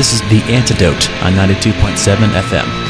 This is The Antidote on 92.7 FM.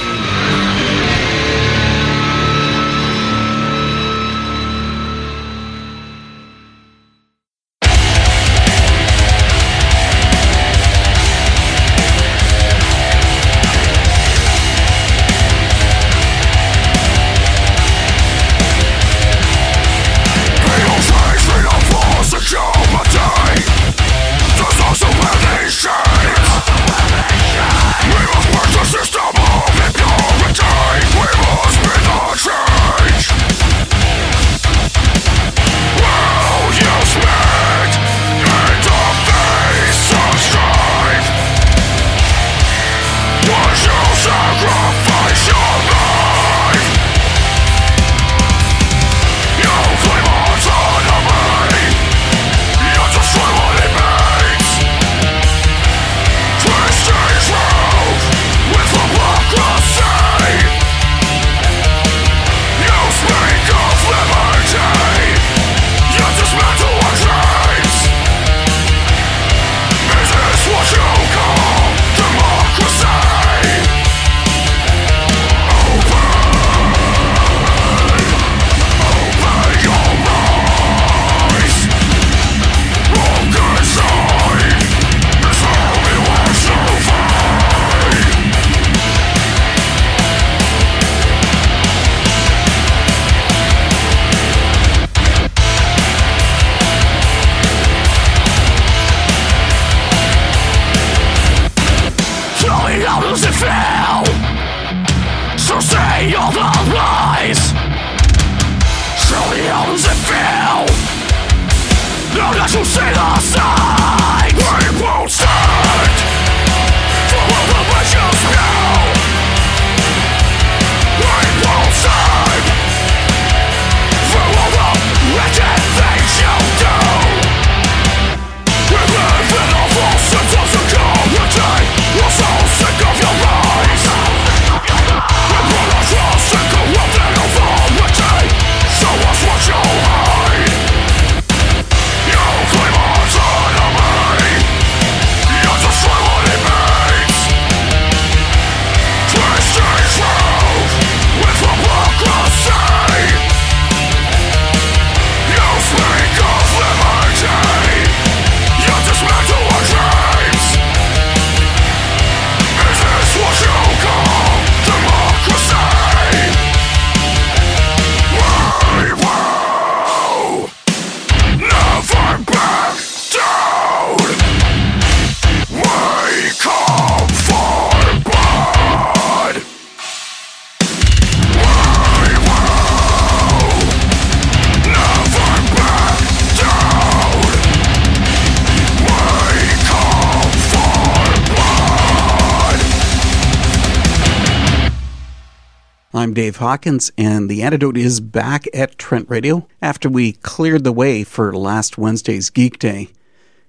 Dave Hawkins, and the antidote is back at Trent Radio after we cleared the way for last Wednesday's Geek Day.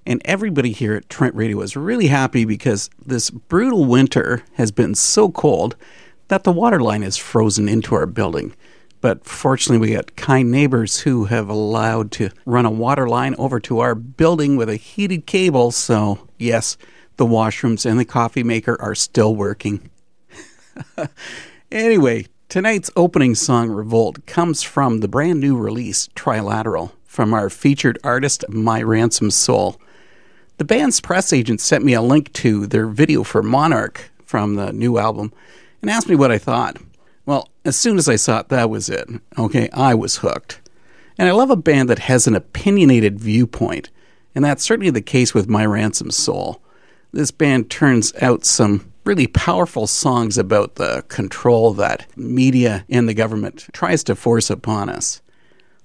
And everybody here at Trent Radio is really happy because this brutal winter has been so cold that the water line is frozen into our building. But fortunately, we got kind neighbors who have allowed to run a water line over to our building with a heated cable. So, yes, the washrooms and the coffee maker are still working. anyway, Tonight's opening song, Revolt, comes from the brand new release, Trilateral, from our featured artist, My Ransomed Soul. The band's press agent sent me a link to their video for Monarch from the new album and asked me what I thought. Well, as soon as I saw it, that was it. Okay, I was hooked. And I love a band that has an opinionated viewpoint, and that's certainly the case with My Ransomed Soul. This band turns out some really powerful songs about the control that media and the government tries to force upon us.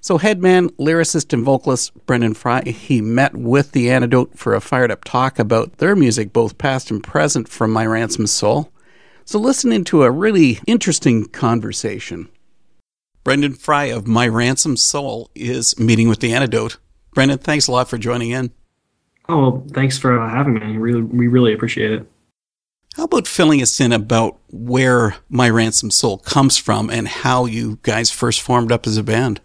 So, headman, lyricist, and vocalist Brendan Frey, he met with the Antidote for a fired up talk about their music, both past and present, from My Ransomed Soul. So, listen into a really interesting conversation. Brendan Frey of My Ransomed Soul is meeting with the Antidote. Brendan, thanks a lot for joining in. Oh, well, thanks for uh, having me. Really, we really appreciate it. How about filling us in about where My Ransomed Soul comes from and how you guys first formed up as a band?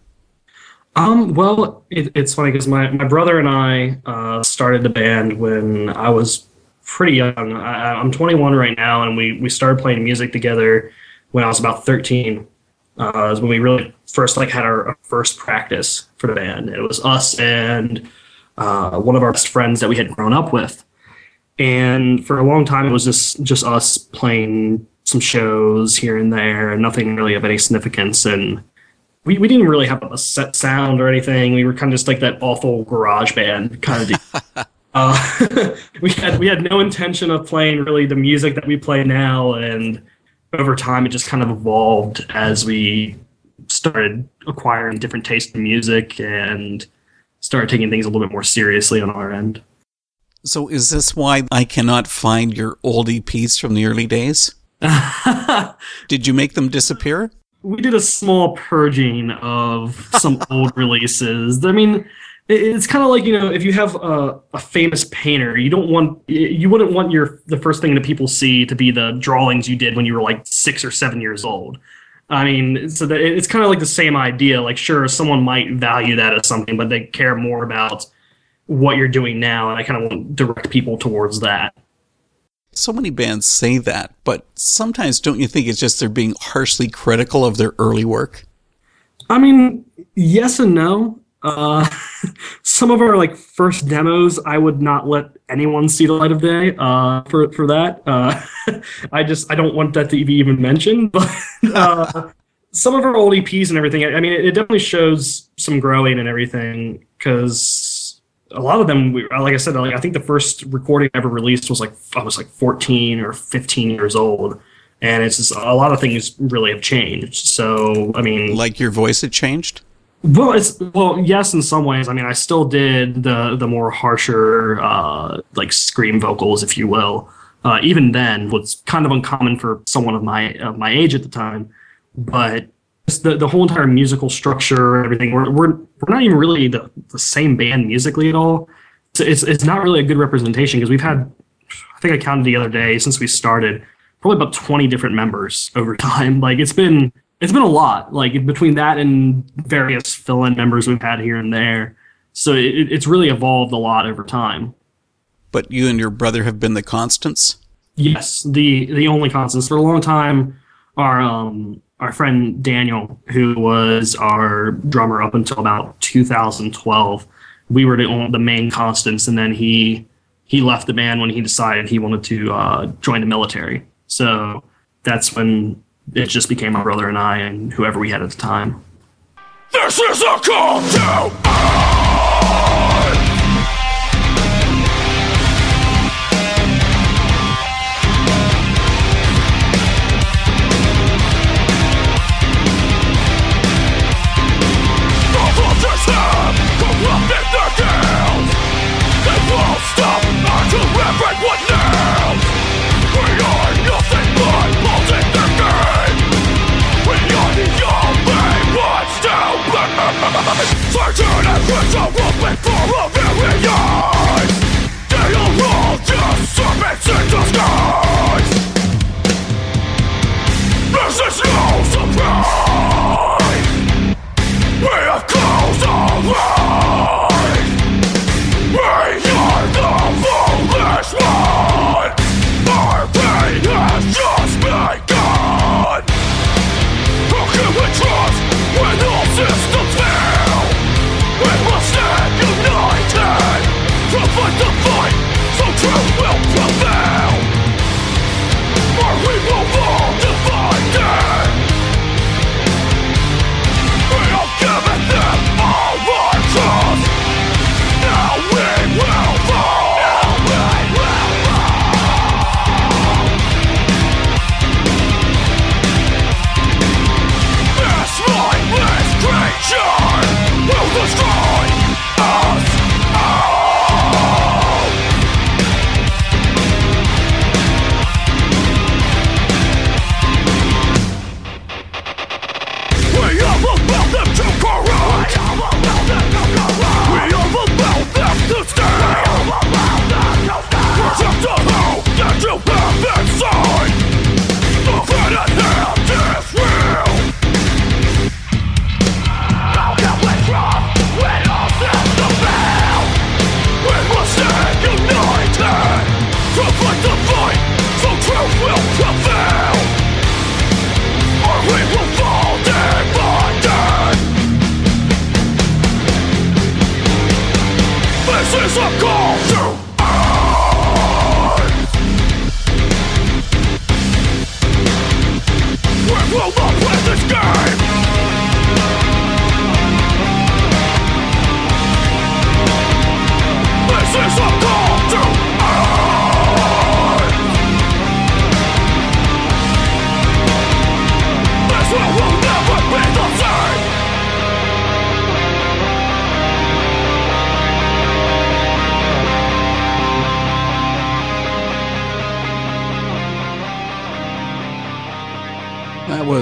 Um, well, it, it's funny because my, my brother and I uh, started the band when I was pretty young. I, I'm 21 right now, and we we started playing music together when I was about 13. Uh, is when we really first like had our, our first practice for the band. It was us and uh, one of our best friends that we had grown up with, and for a long time it was just just us playing some shows here and there, and nothing really of any significance. And we, we didn't really have a set sound or anything. We were kind of just like that awful garage band kind of uh, we had we had no intention of playing really the music that we play now, and over time it just kind of evolved as we started acquiring different tastes in music and started taking things a little bit more seriously on our end. So, is this why I cannot find your old EPs from the early days? Did you make them disappear? We did a small purging of some old releases. I mean, it's kind of like you know if you have a, a, famous painter you don't want you wouldn't want your the first thing that people see to be the drawings you did when you were like six or seven years old i mean so that it's kind of like the same idea like sure someone might value that as something but they care more about what you're doing now and i kind of want to direct people towards that so many bands say that but sometimes don't you think it's just they're being harshly critical of their early work i mean yes and no uh, some of our like first demos, I would not let anyone see the light of day. Uh, for for that, uh, I just I don't want that to be even mentioned. But uh, some of our old EPs and everything, I mean, it definitely shows some growing and everything because a lot of them, like I said, like I think the first recording I ever released was like I was like 14 or 15 years old. And it's just a lot of things really have changed. So, I mean, like your voice had changed? Well, it's well, yes, in some ways. I mean, I still did the the more harsher, uh, like scream vocals, if you will. Uh, even then, was kind of uncommon for someone of my of my age at the time. But the the whole entire musical structure everything, we're we're we're not even really the, the same band musically at all. So it's it's not really a good representation because we've had, I think I counted the other day since we started, probably about twenty different members over time. Like it's been it's been a lot like between that and various fill-in members we've had here and there so it, it's really evolved a lot over time but you and your brother have been the constants yes the the only constants for a long time our um our friend daniel who was our drummer up until about 2012 we were the, the main constants and then he he left the band when he decided he wanted to uh, join the military so that's when it just became my brother and I and whoever we had at the time. This is a call to Certain and myriads They are all just serpents in disguise This is no surprise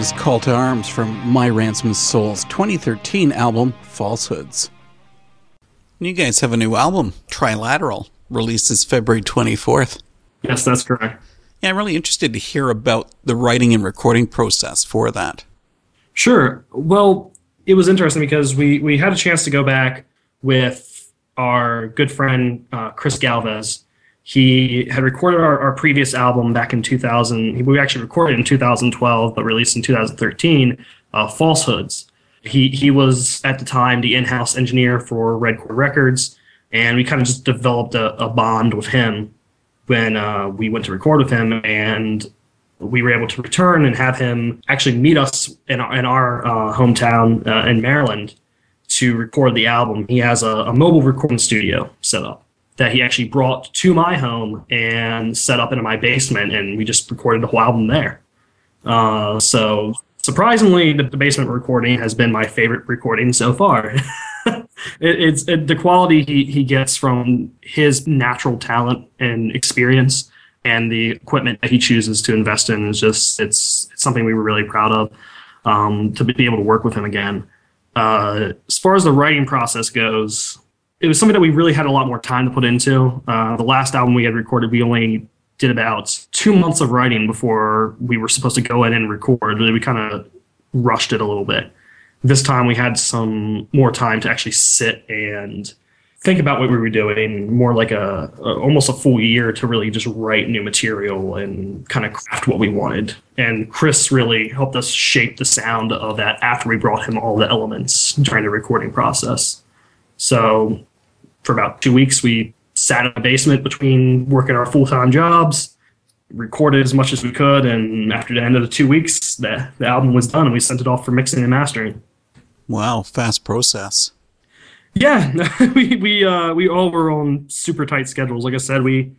Was Call to Arms from My Ransomed Soul's 2013 album, Falsehoods. You guys have a new album, Trilateral, releases February 24th. Yes, that's correct. Yeah, I'm really interested to hear about the writing and recording process for that. Sure. Well, it was interesting because we we had a chance to go back with our good friend uh, Chris Galvez. He had recorded our, our previous album back in 2000. We actually recorded in 2012, but released in 2013. Uh, Falsehoods. He he was at the time the in-house engineer for Red Cord Records, and we kind of just developed a, a bond with him when uh, we went to record with him, and we were able to return and have him actually meet us in our, in our uh, hometown uh, in Maryland to record the album. He has a, a mobile recording studio set up that he actually brought to my home and set up into my basement, and we just recorded the whole album there. Uh, so surprisingly, the, the basement recording has been my favorite recording so far. it, it's it, the quality he, he gets from his natural talent and experience and the equipment that he chooses to invest in is just it's, it's something we were really proud of um, to be able to work with him again. Uh, as far as the writing process goes, it was something that we really had a lot more time to put into. Uh, the last album we had recorded, we only did about two months of writing before we were supposed to go in and record. We kind of rushed it a little bit. This time we had some more time to actually sit and think about what we were doing more like a, a, almost a full year to really just write new material and kind of craft what we wanted and chris really helped us shape the sound of that after we brought him all the elements during the recording process so for about two weeks we sat in the basement between working our full-time jobs recorded as much as we could and after the end of the two weeks the, the album was done and we sent it off for mixing and mastering Wow, fast process. Yeah, we we uh, we all were on super tight schedules. Like I said, we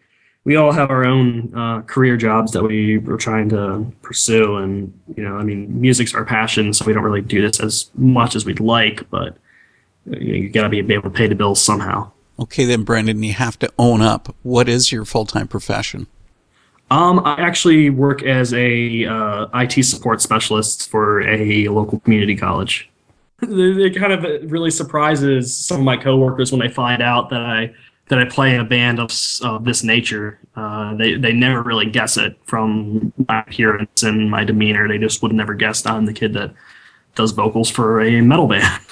we all have our own uh, career jobs that we were trying to pursue, and you know, I mean, music's our passion, so we don't really do this as much as we'd like, but you, know, you got to be able to pay the bills somehow. Okay, then, Brendan, you have to own up. What is your full time profession? Um, I actually work as a uh, IT support specialist for a local community college. it kind of really surprises some of my coworkers when they find out that I that I play in a band of, of this nature. Uh, they they never really guess it from my appearance and my demeanor. They just would never guess I'm the kid that does vocals for a metal band.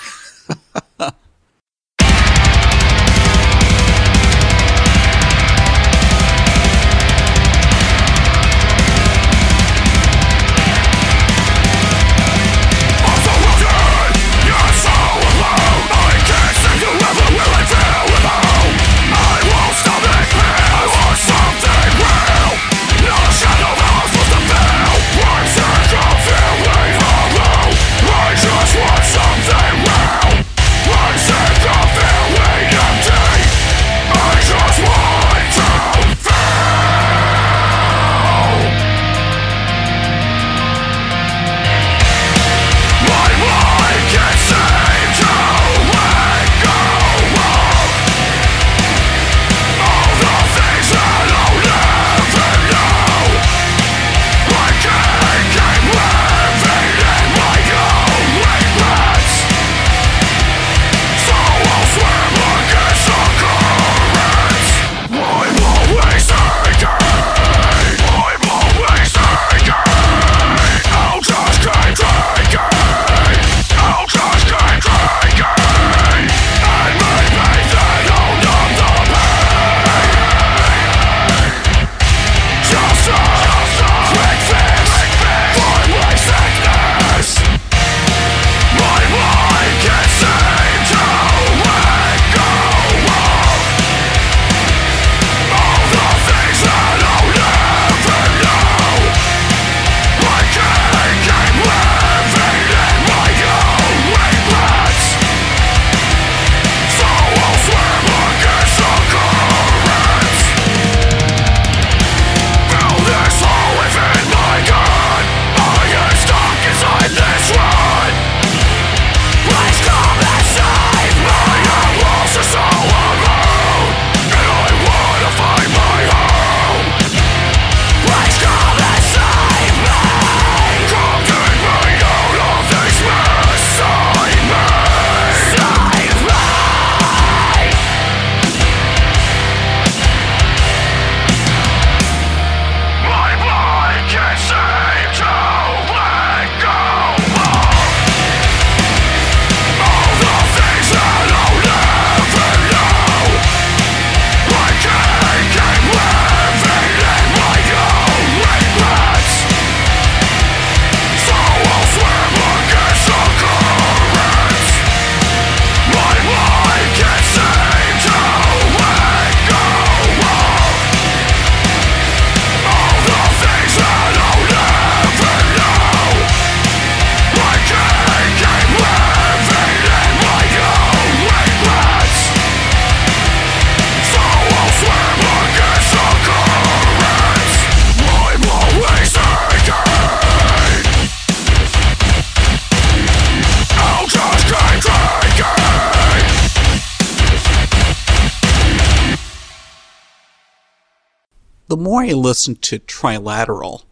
the more I listen to Trilateral,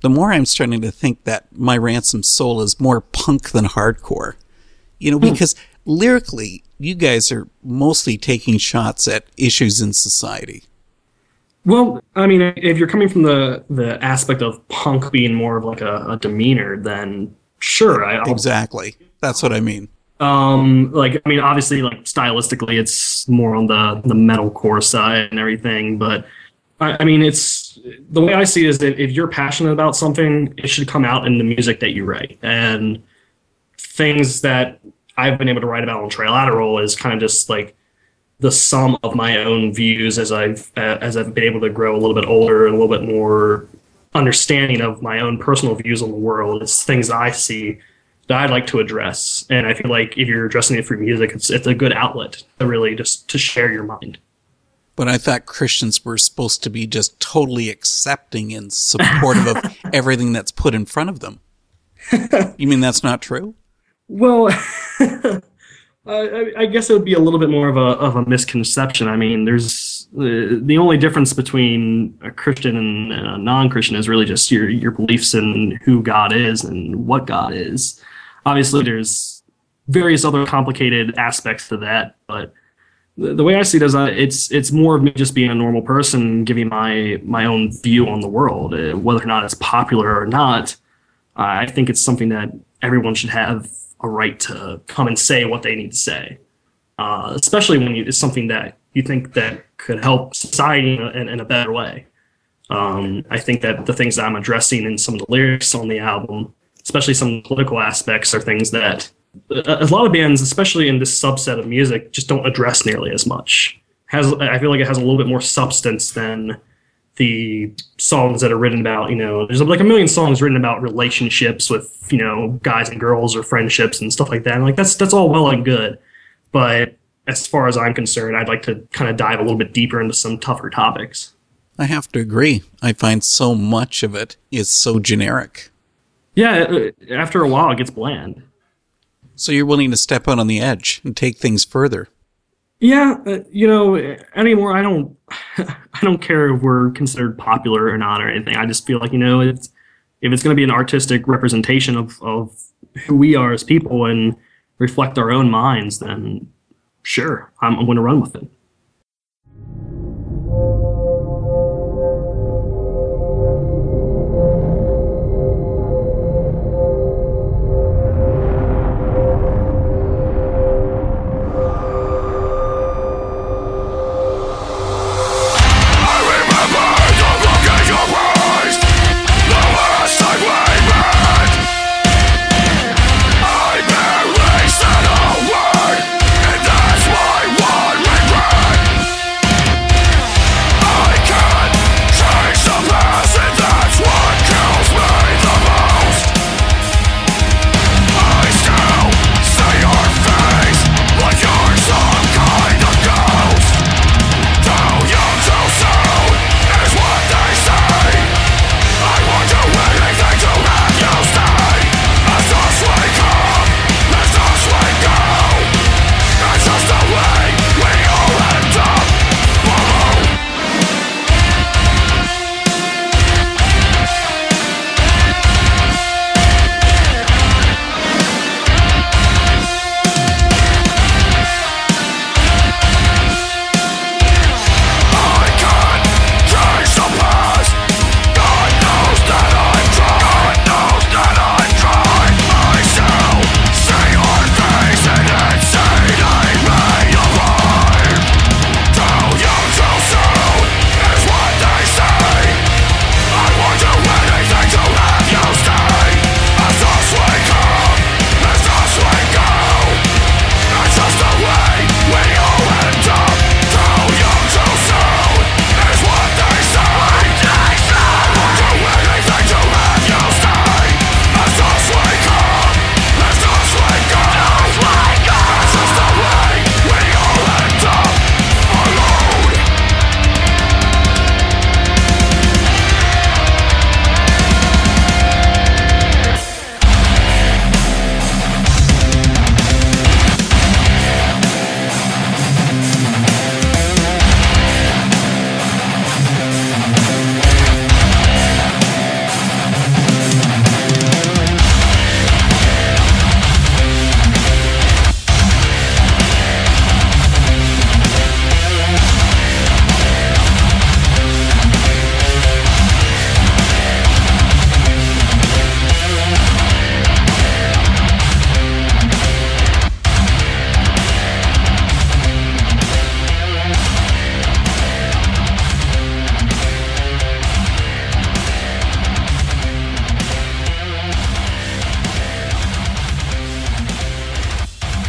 the more I'm starting to think that My Ransomed Soul is more punk than hardcore. You know, because lyrically, you guys are mostly taking shots at issues in society. Well, I mean, if you're coming from the the aspect of punk being more of like a, a demeanor, then sure, I, Exactly. That's what I mean. Um, like I mean, obviously, like stylistically, it's more on the the metalcore side and everything. But I, mean, it's the way I see it is that if you're passionate about something, it should come out in the music that you write. And things that I've been able to write about on Trilateral is kind of just like the sum of my own views as I've uh, as I've been able to grow a little bit older and a little bit more understanding of my own personal views on the world. It's things that I see that I'd like to address, and I feel like if you're addressing it through music, it's it's a good outlet to really just to share your mind. But I thought Christians were supposed to be just totally accepting and supportive of everything that's put in front of them. You mean that's not true? Well, I, I- I guess it would be a little bit more of a of a misconception. I mean, there's uh, the only difference between a Christian and a non-Christian is really just your your beliefs in who God is and what God is. Obviously, there's various other complicated aspects to that, but the, the way I see it is, uh, it's it's more of me just being a normal person, giving my my own view on the world, uh, whether or not it's popular or not. I think it's something that everyone should have a right to come and say what they need to say, uh, especially when you, it's something that you think that could help society in a, in, in a better way. Um, I think that the things that I'm addressing in some of the lyrics on the album, especially some political aspects, are things that a, lot of bands, especially in this subset of music, just don't address nearly as much. Has I feel like it has a little bit more substance than the songs that are written about, you know, there's like a million songs written about relationships with, you know, guys and girls or friendships and stuff like that. And like that's that's all well and good. But as far as I'm concerned, I'd like to kind of dive a little bit deeper into some tougher topics. I have to agree. I find so much of it is so generic. Yeah, uh, after a while it gets bland. So you're willing to step out on the edge and take things further. Yeah, uh, you know, anymore I don't I don't care if we're considered popular or not or anything. I just feel like, you know, it's if it's going to be an artistic representation of of who we are as people and reflect our own minds, then sure, I'm, I'm going to run with it.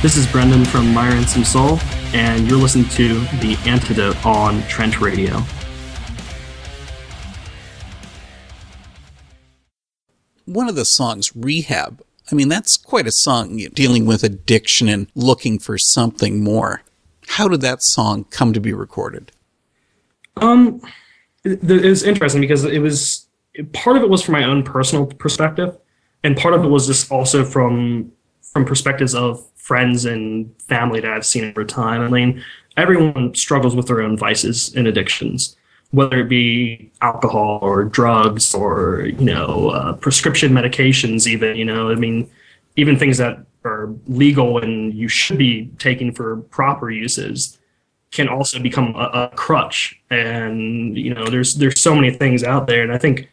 This is Brendan from My Ransomed Soul, and you're listening to The Antidote on Trent Radio. One of the songs, Rehab, I mean, that's quite a song you know, dealing with addiction and looking for something more. How did that song come to be recorded? Um, it, it was interesting because it was part of it was from my own personal perspective, and part of it was just also from from perspectives of friends and family that I've seen over time. I mean, everyone struggles with their own vices and addictions, whether it be alcohol or drugs or you know uh, prescription medications. Even you know, I mean, even things that are legal and you should be taking for proper uses can also become a, a crutch. And you know, there's there's so many things out there, and I think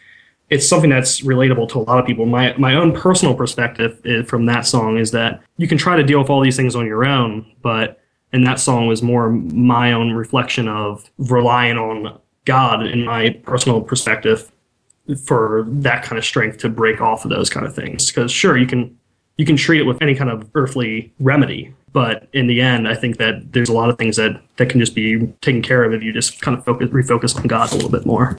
it's something that's relatable to a lot of people. My my own personal perspective eh, from that song is that you can try to deal with all these things on your own, but and that song was more my own reflection of relying on God in my personal perspective for that kind of strength to break off of those kind of things. Because sure, you can you can treat it with any kind of earthly remedy, but in the end, I think that there's a lot of things that that can just be taken care of if you just kind of focus refocus on God a little bit more.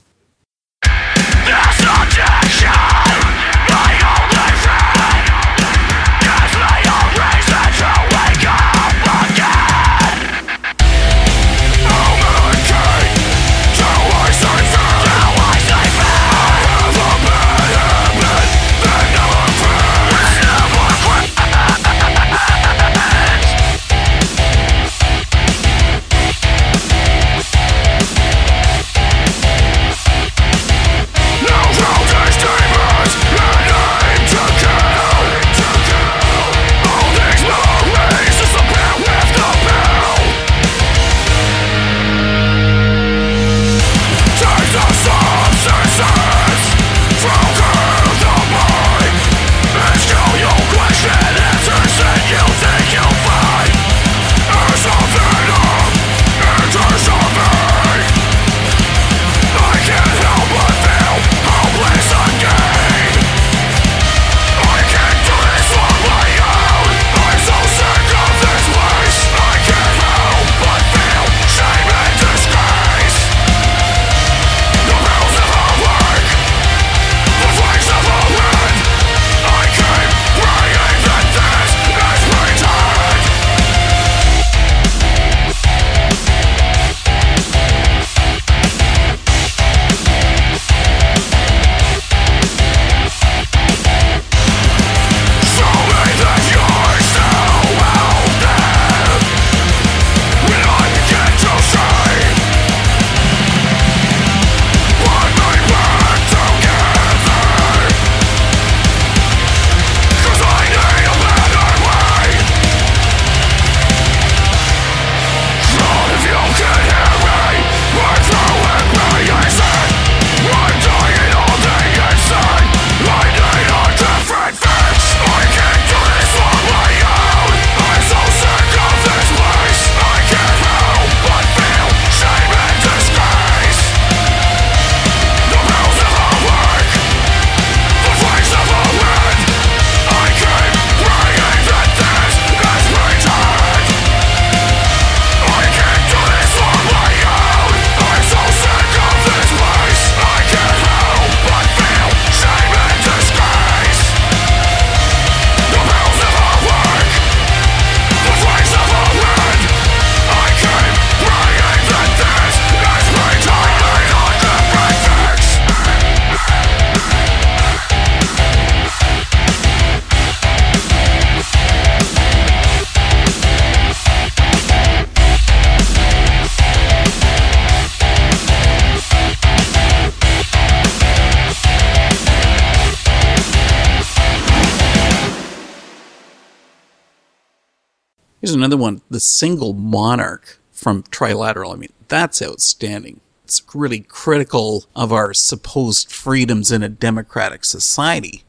The Single Monarch from Trilateral. I mean, that's outstanding. It's really critical of our supposed freedoms in a democratic society.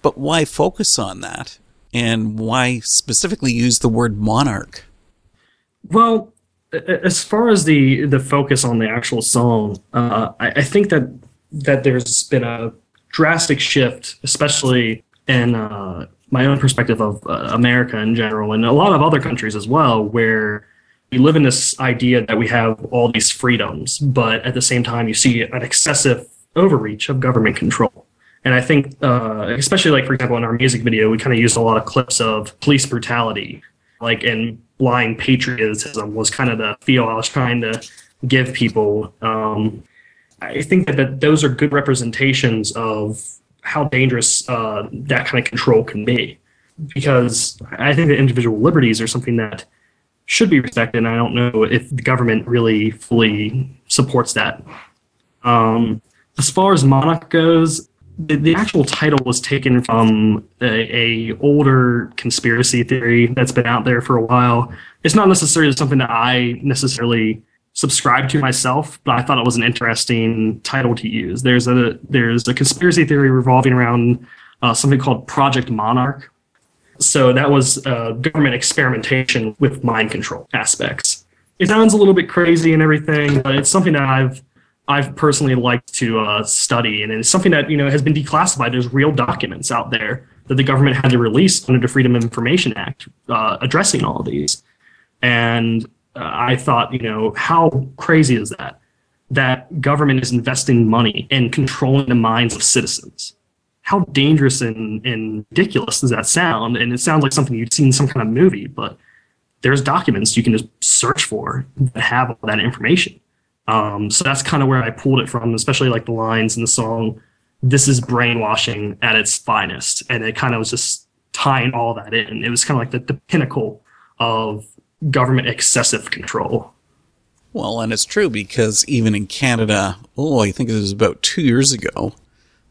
But why focus on that? And why specifically use the word monarch? Well, as far as the the focus on the actual song, uh, I, I, think that that there's been a drastic shift, especially in uh, my own perspective of uh, America in general and a lot of other countries as well, where we live in this idea that we have all these freedoms, but at the same time, you see an excessive overreach of government control. And I think, uh, especially like, for example, in our music video, we kind of used a lot of clips of police brutality, like and blind patriotism was kind of the feel I was trying to give people. Um, I think that, that those are good representations of how dangerous uh, that kind of control can be. Because I think that individual liberties are something that should be respected, and I don't know if the government really fully supports that. Um, as far as Monarch goes, the, the, actual title was taken from a, a, older conspiracy theory that's been out there for a while. It's not necessarily something that I necessarily subscribe to myself, but I thought it was an interesting title to use. There's a there's a conspiracy theory revolving around uh, something called Project Monarch. So that was uh, government experimentation with mind control aspects. It sounds a little bit crazy and everything, but it's something that I've I've personally liked to uh, study, and it's something that you know has been declassified. There's real documents out there that the government had to release under the Freedom of Information Act uh, addressing all of these. And uh, I thought, you know, how crazy is that? That government is investing money in controlling the minds of citizens. How dangerous and, and ridiculous does that sound? And it sounds like something you'd seen in some kind of movie, but there's documents you can just search for that have all that information um, so that's kind of where I pulled it from, especially like the lines in the song. This is brainwashing at its finest, and it kind of was just tying all that in. It was kind of like the, the pinnacle of government excessive control. Well, and it's true because even in Canada, oh, I think it was about two years ago,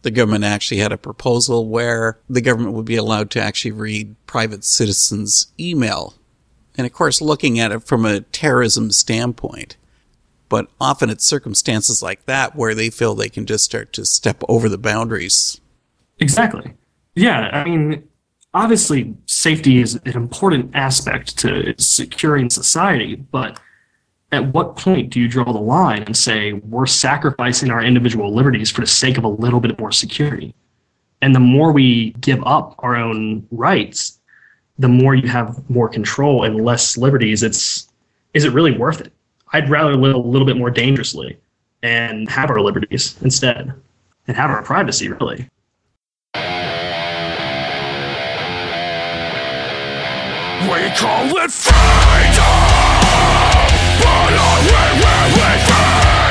the government actually had a proposal where the government would be allowed to actually read private citizens' email. And of course, looking at it from a terrorism standpoint, but often it's circumstances like that where they feel they can just start to step over the boundaries. Exactly. Yeah. I mean, obviously, safety is an important aspect to securing society, but at what point do you draw the line and say we're sacrificing our individual liberties for the sake of a little bit more security? And the more we give up our own rights, the more you have more control and less liberties. It's is it really worth it? I'd rather live a little bit more dangerously and have our liberties instead and have our privacy, really. We call it freedom, but are we really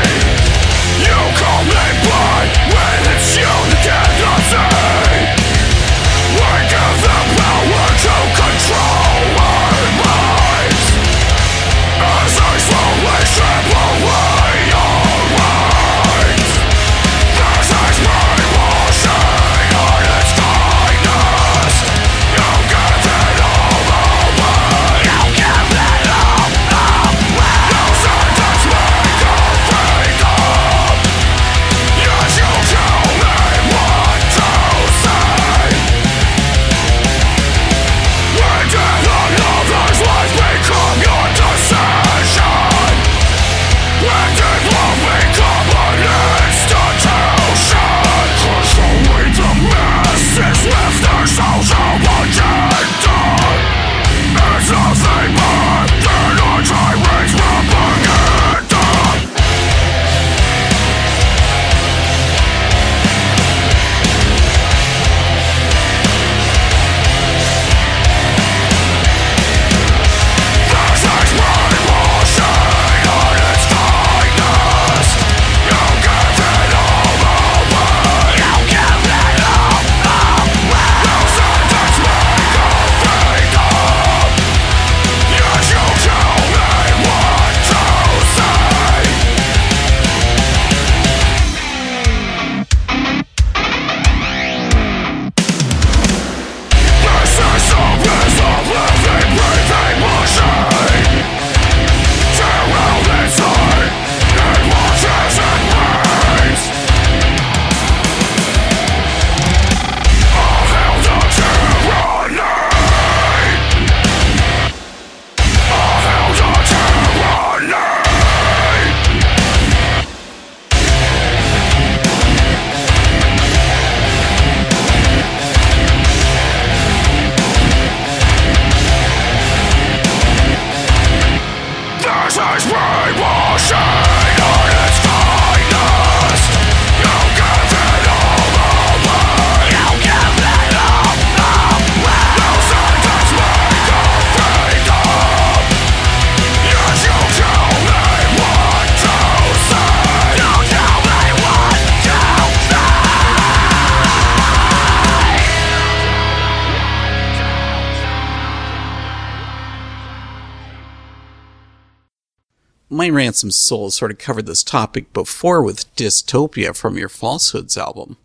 My Ransomed Soul sort of covered this topic before with Dystopia from your Falsehoods album.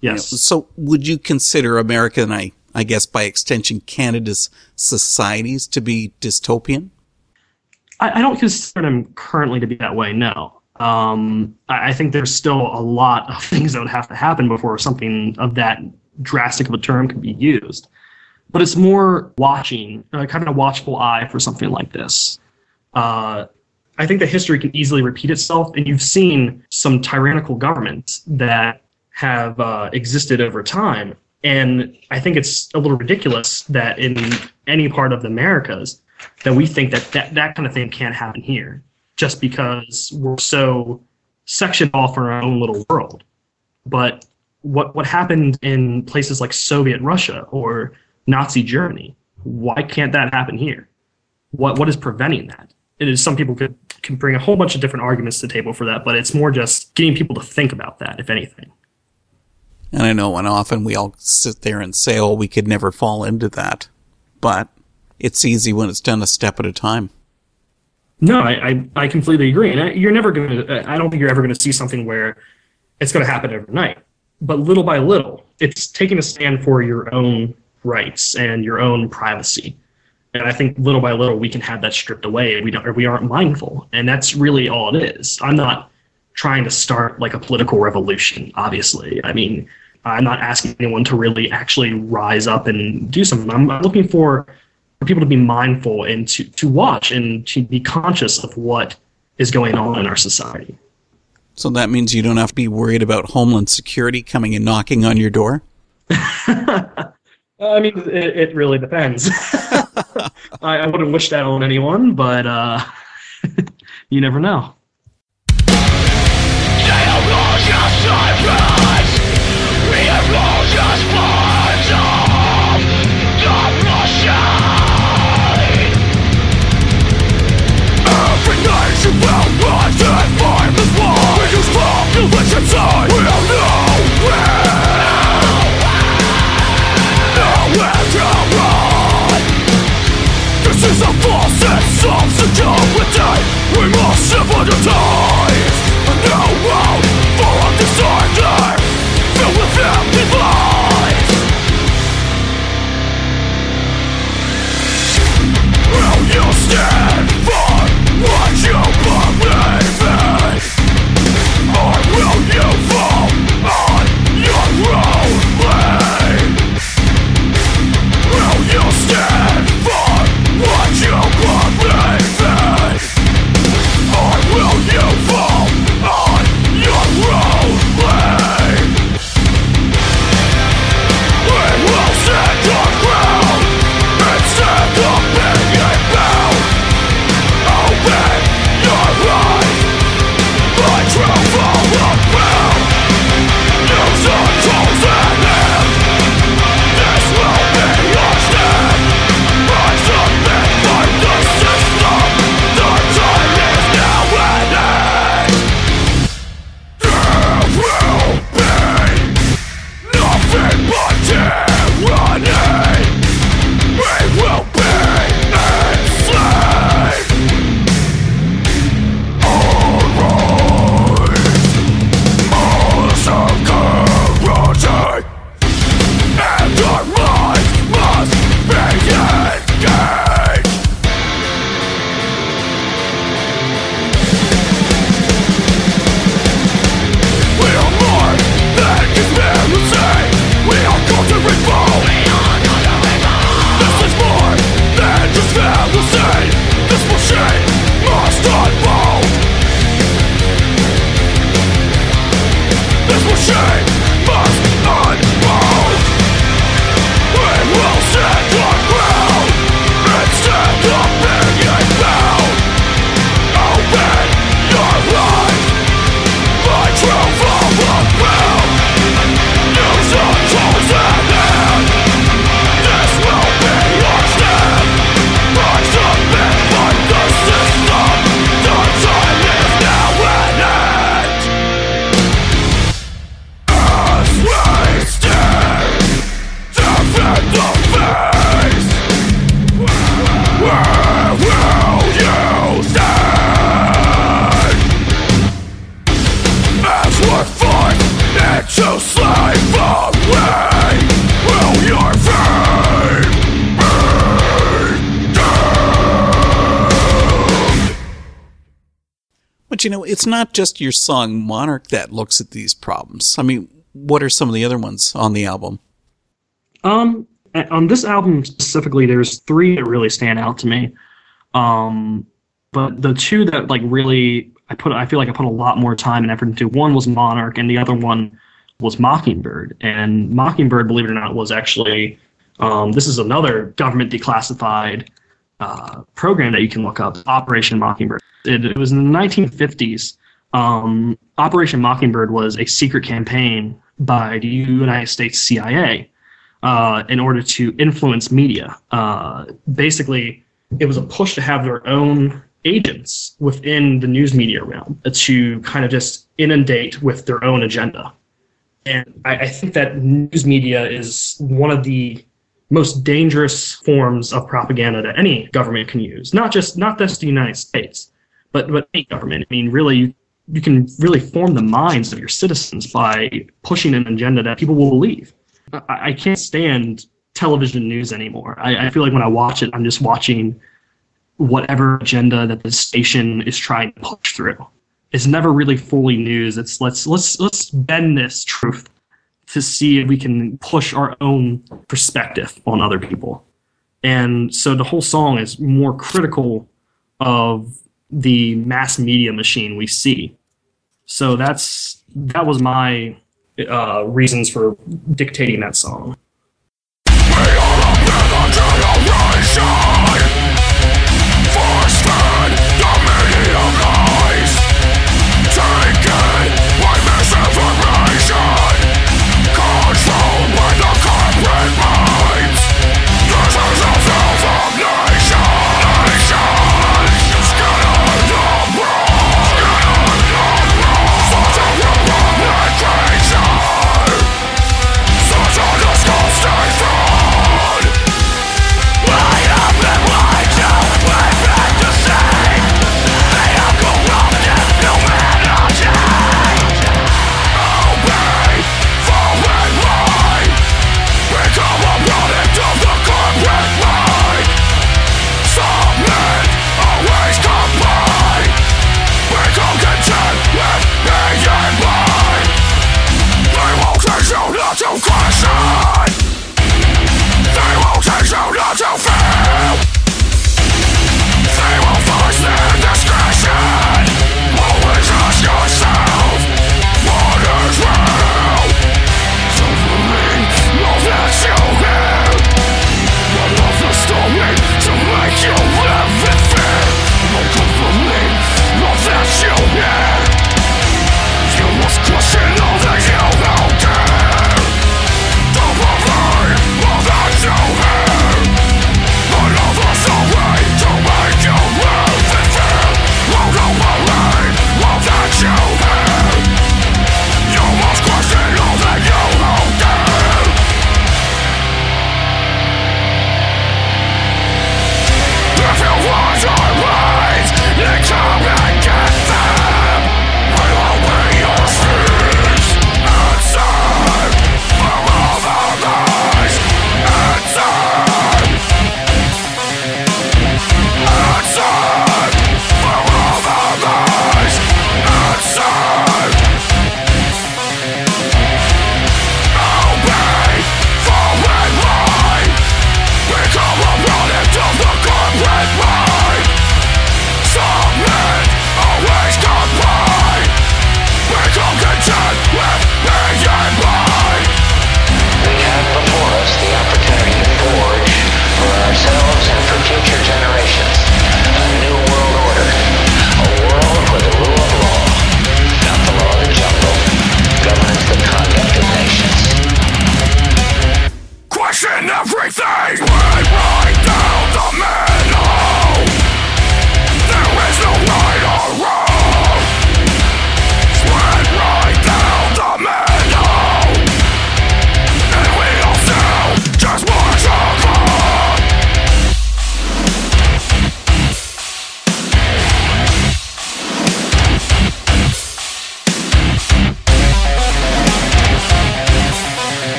You know, Yes. so would you consider America and I, I guess by extension Canada's societies to be dystopian? I, I don't consider them currently to be that way. No. Um, I, I think there's still a lot of things that would have to happen before something of that drastic of a term could be used. But it's more watching, uh, kind of a watchful eye for something like this. Uh, I think that history can easily repeat itself, and you've seen some tyrannical governments that have uh, existed over time. And I think it's a little ridiculous that in any part of the Americas, that we think that, that that kind of thing can't happen here just because we're so sectioned off in our own little world. But what what happened in places like Soviet Russia or Nazi Germany, why can't that happen here? What what is preventing that? It is some people could can bring a whole bunch of different arguments to the table for that, but it's more just getting people to think about that, if anything. And I know, and often we all sit there and say, "Oh, we could never fall into that," but it's easy when it's done a step at a time. No, I, I, I completely agree. And I, you're never going to, I don't think you're ever going to see something where it's going to happen overnight. But little by little, it's taking a stand for your own rights and your own privacy. And I think little by little, we can have that stripped away. We don't, or we aren't mindful. And that's really all it is. I'm not trying to start like a political revolution, obviously. I mean, I'm not asking anyone to really actually rise up and do something. I'm, I'm looking for for people to be mindful and to, to watch and to be conscious of what is going on in our society. So that means you don't have to be worried about Homeland Security coming and knocking on your door. I mean, it, it really depends. I, I wouldn't wish that on anyone, but uh, you never know. This it's not just your song Monarch that looks at these problems. I mean, what are some of the other ones on the album? Um, on this album specifically, there's three that really stand out to me. Um, but the two that like really I put I feel like I put a lot more time and effort into. One was Monarch, and the other one was Mockingbird. And Mockingbird, believe it or not, was actually um, this is another government declassified uh, program that you can look up, Operation Mockingbird. It, it was in the 1950s. Um, Operation Mockingbird was a secret campaign by the United States CIA uh, in order to influence media. Uh, basically, it was a push to have their own agents within the news media realm to kind of just inundate with their own agenda. And I, I think that news media is one of the most dangerous forms of propaganda that any government can use. Not just not just the United States, but but any government. I mean, really, you, you can really form the minds of your citizens by pushing an agenda that people will believe. I, I can't stand television news anymore. I, I feel like when I watch it, I'm just watching whatever agenda that the station is trying to push through. It's never really fully news. It's let's let's let's bend this truth to see if we can push our own perspective on other people. And so the whole song is more critical of the mass media machine we see. So that's that was my uh, reasons for dictating that song.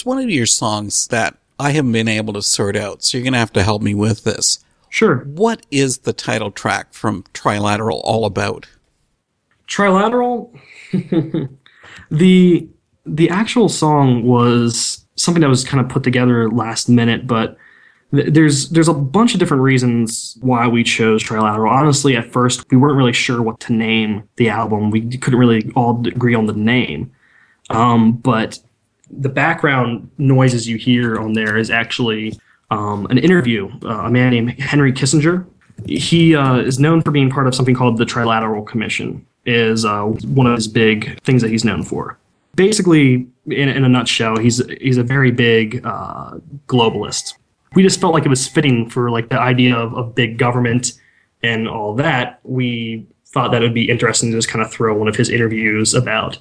There's one of your songs that I haven't been able to sort out, so you're going to have to help me with this. Sure. What is the title track from Trilateral all about? Trilateral, the the actual song was something that was kind of put together last minute, but th- there's there's a bunch of different reasons why we chose Trilateral. Honestly, at first we weren't really sure what to name the album. We couldn't really all agree on the name, um, but the background noises you hear on there is actually um, an interview. Uh, a man named Henry Kissinger. He uh, is known for being part of something called the Trilateral Commission. Is uh, one of his big things that he's known for. Basically, in, in a nutshell, he's he's a very big uh, globalist. We just felt like it was fitting for like the idea of, of big government and all that. We thought that it would be interesting to just kind of throw one of his interviews about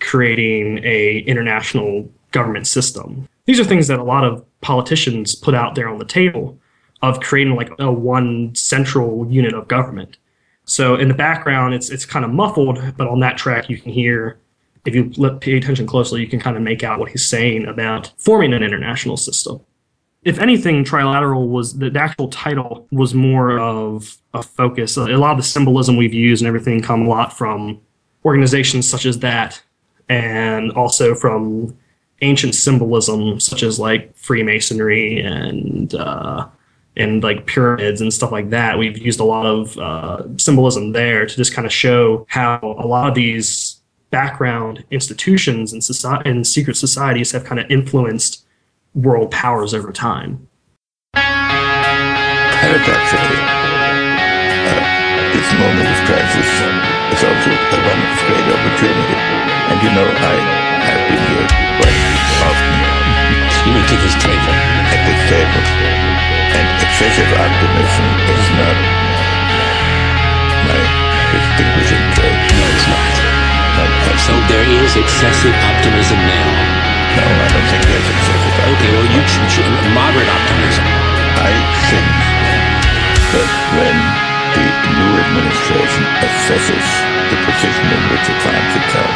creating a international government system. These are things that a lot of politicians put out there on the table of creating like a one central unit of government. So in the background, it's it's kind of muffled, but on that track you can hear. If you pay attention closely, you can kind of make out what he's saying about forming an international system. If anything, trilateral was the, the actual title was more of a focus. A lot of the symbolism we've used and everything come a lot from organizations such as that, and also from ancient symbolism such as like Freemasonry and uh, and like pyramids and stuff like that. We've used a lot of uh, symbolism there to just kind of show how a lot of these background institutions and society and secret societies have kind of influenced world powers over time. Paradoxically, uh, this moment of is also a one of great opportunity. And you know, I have been here quite often. You mean to this table? At this table. And excessive optimism is not my distinguishing trait. No, it's not. I, So there is excessive optimism now. no, I don't think there's excessive optimism. Okay, well, you should, should moderate optimism. I think that when new administration assesses the position in which it finds itself,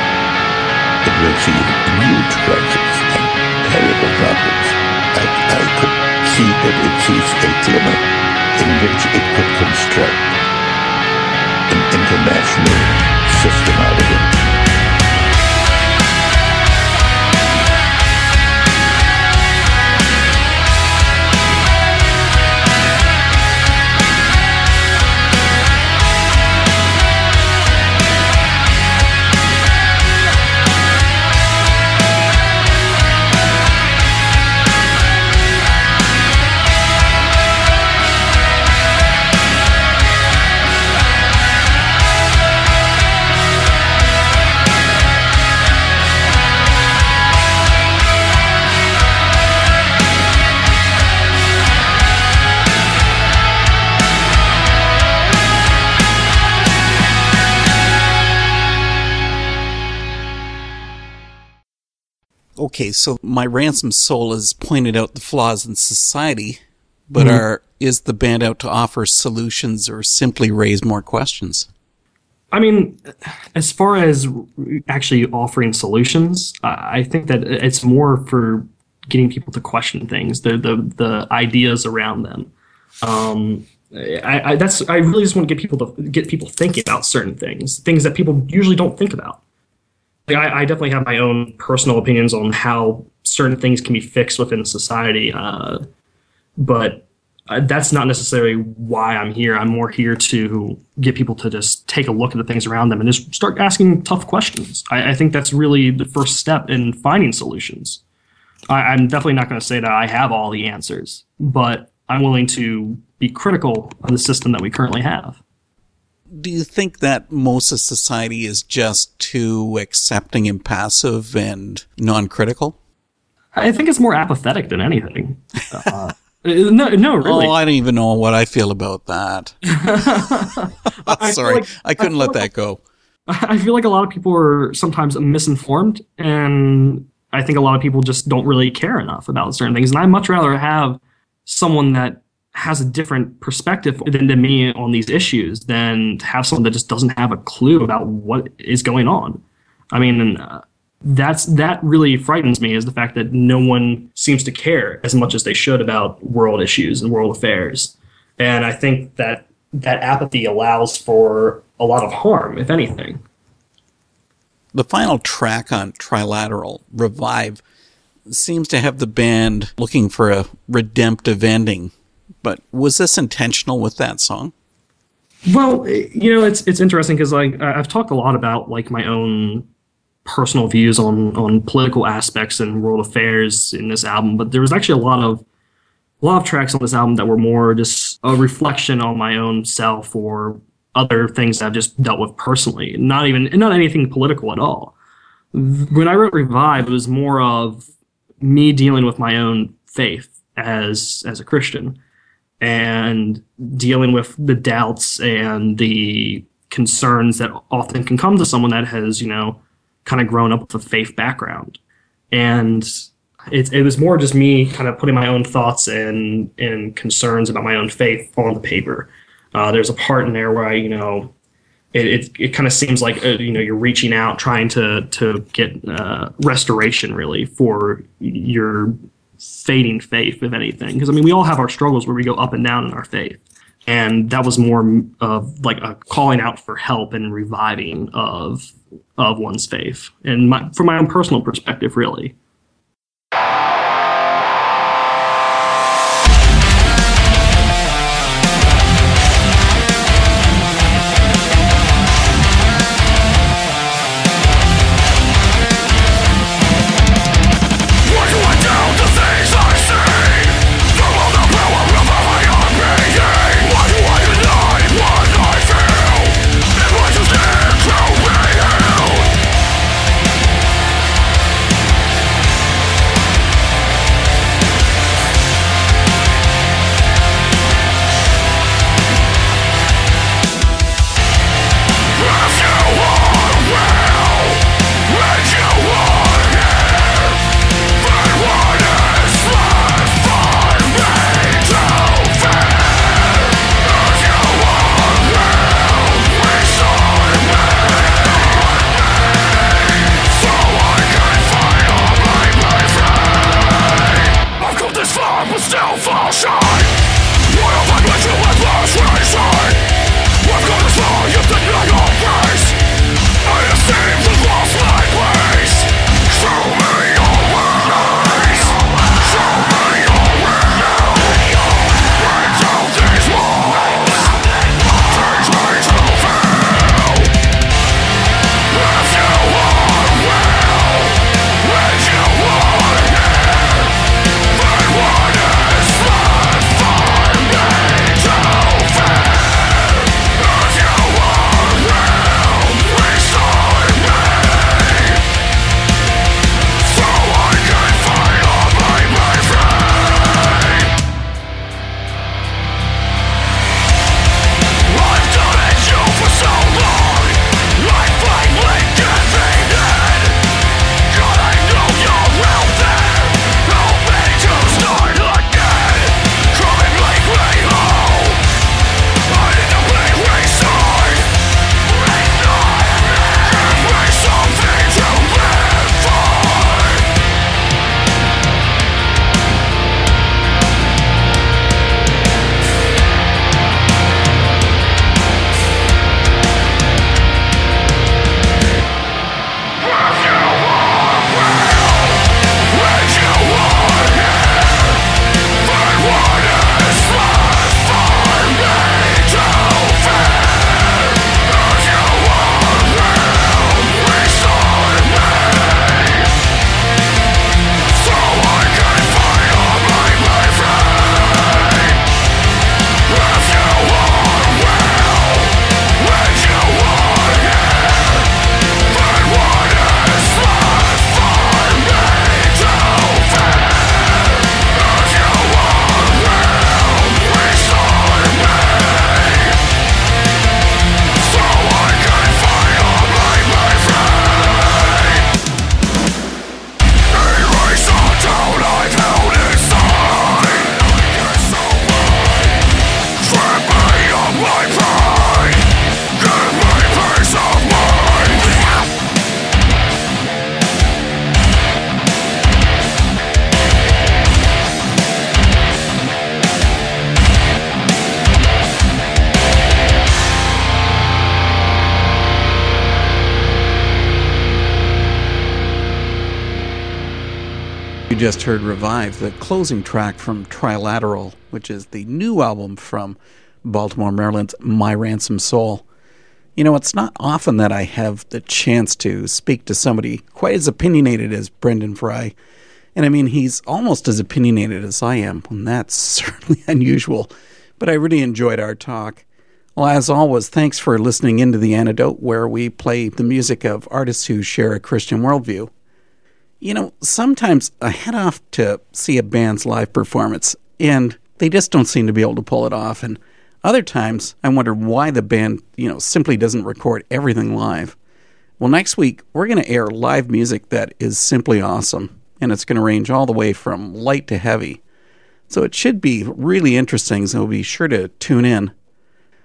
it will see huge crises and terrible problems. I, I could see that it sees a glimmer in which it could construct an international system out of it. Okay, so My Ransomed Soul has pointed out the flaws in society, but are is the band out to offer solutions or simply raise more questions? I mean, as far as actually offering solutions, I I think that it's more for getting people to question things, the the, the ideas around them. Um, I, I that's I really just want to get people to get people thinking about certain things, things that people usually don't think about. I, I definitely have my own personal opinions on how certain things can be fixed within society, uh, but uh, that's not necessarily why I'm here. I'm more here to get people to just take a look at the things around them and just start asking tough questions. I, I think that's really the first step in finding solutions. I, I'm definitely not going to say that I have all the answers, but I'm willing to be critical of the system that we currently have. Do you think that most of society is just too accepting and passive and non-critical? I think it's more apathetic than anything. Uh, no, no, really. Oh, I don't even know what I feel about that. I Sorry, like- I couldn't feel let like that go. I feel like a lot of people are sometimes misinformed, and I think a lot of people just don't really care enough about certain things. And I'd much rather have someone that has a different perspective than, than me on these issues than to have someone that just doesn't have a clue about what is going on. I mean, uh, that's that really frightens me is the fact that no one seems to care as much as they should about world issues and world affairs. And I think that that apathy allows for a lot of harm, if anything. The final track on Trilateral, Revive, seems to have the band looking for a redemptive ending. But was this intentional with that song? Well, you know, it's it's interesting because like I've talked a lot about like my own personal views on on political aspects and world affairs in this album, but there was actually a lot of a lot of tracks on this album that were more just a reflection on my own self or other things that I've just dealt with personally, not even not anything political at all. When I wrote Revive, it was more of me dealing with my own faith as as a Christian and dealing with the doubts and the concerns that often can come to someone that has, you know, kind of grown up with a faith background. And it, it was more just me kind of putting my own thoughts and, and concerns about my own faith on the paper. Uh, there's a part in there where I, you know, it, it, it kind of seems like, uh, you know, you're reaching out, trying to, to get uh, restoration really for your fading faith, if anything. Because I mean, we all have our struggles where we go up and down in our faith, and that was more of like a calling out for help and reviving of of one's faith, and my, from my own personal perspective, really. You just heard Revive, the closing track from Trilateral, which is the new album from Baltimore, Maryland's My Ransomed Soul. You know, it's not often that I have the chance to speak to somebody quite as opinionated as Brendan Frey. And I mean, he's almost as opinionated as I am, and that's certainly unusual. But I really enjoyed our talk. Well, as always, thanks for listening into The Antidote, where we play the music of artists who share a Christian worldview. You know, sometimes I head off to see a band's live performance and they just don't seem to be able to pull it off. And other times I wonder why the band, you know, simply doesn't record everything live. Well, next week we're going to air live music that is simply awesome and it's going to range all the way from light to heavy. So it should be really interesting, so be sure to tune in.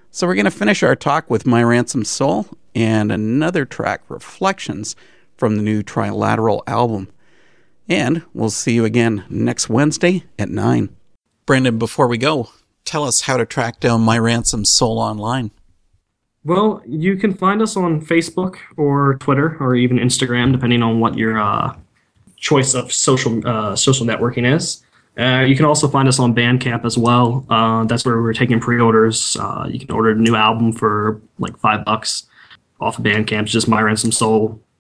So we're going to finish our talk with My Ransomed Soul and another track, Reflections, from the new Trilateral album. And we'll see you again next Wednesday at 9. Brendan, before we go, tell us how to track down My Ransomed Soul online. Well, you can find us on Facebook or Twitter or even Instagram, depending on what your uh, choice of social uh, social networking is. Uh, you can also find us on Bandcamp as well. Uh, that's where we're taking pre-orders. Uh, you can order a new album for like five bucks off of Bandcamp. It's just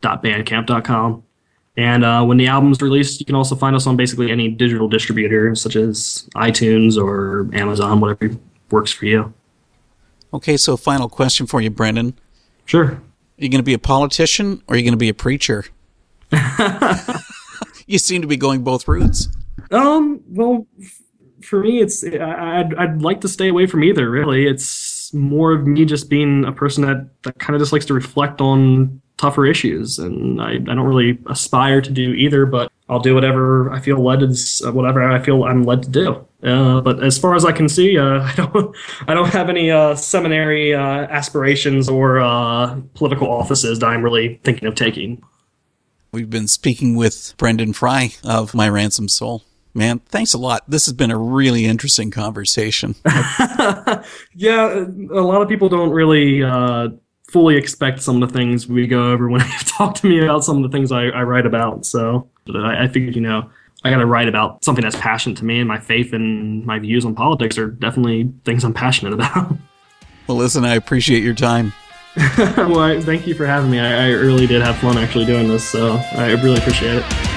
myransomedsoul.bandcamp.com. And uh, when the album's released, you can also find us on basically any digital distributor, such as iTunes or Amazon, whatever works for you. Okay, so final question for you, Brendan. Sure. Are you going to be a politician or are you going to be a preacher? you seem to be going both routes. Um. Well, for me, it's I- I'd I'd like to stay away from either. Really, it's more of me just being a person that that kind of just likes to reflect on tougher issues, and I I don't really aspire to do either. But I'll do whatever I feel led is whatever I feel I'm led to do. Uh, but as far as I can see, uh, I don't I don't have any uh, seminary uh, aspirations or uh, political offices that I'm really thinking of taking. We've been speaking with Brendan Frey of My Ransomed Soul. Man, thanks a lot. This has been a really interesting conversation. yeah, a lot of people don't really uh, fully expect some of the things we go over when they talk to me about some of the things I, I write about. So I, I figured, you know, I got to write about something that's passionate to me, and my faith and my views on politics are definitely things I'm passionate about. well, listen, I appreciate your time. well, I, thank you for having me. I, I really did have fun actually doing this, so I really appreciate it.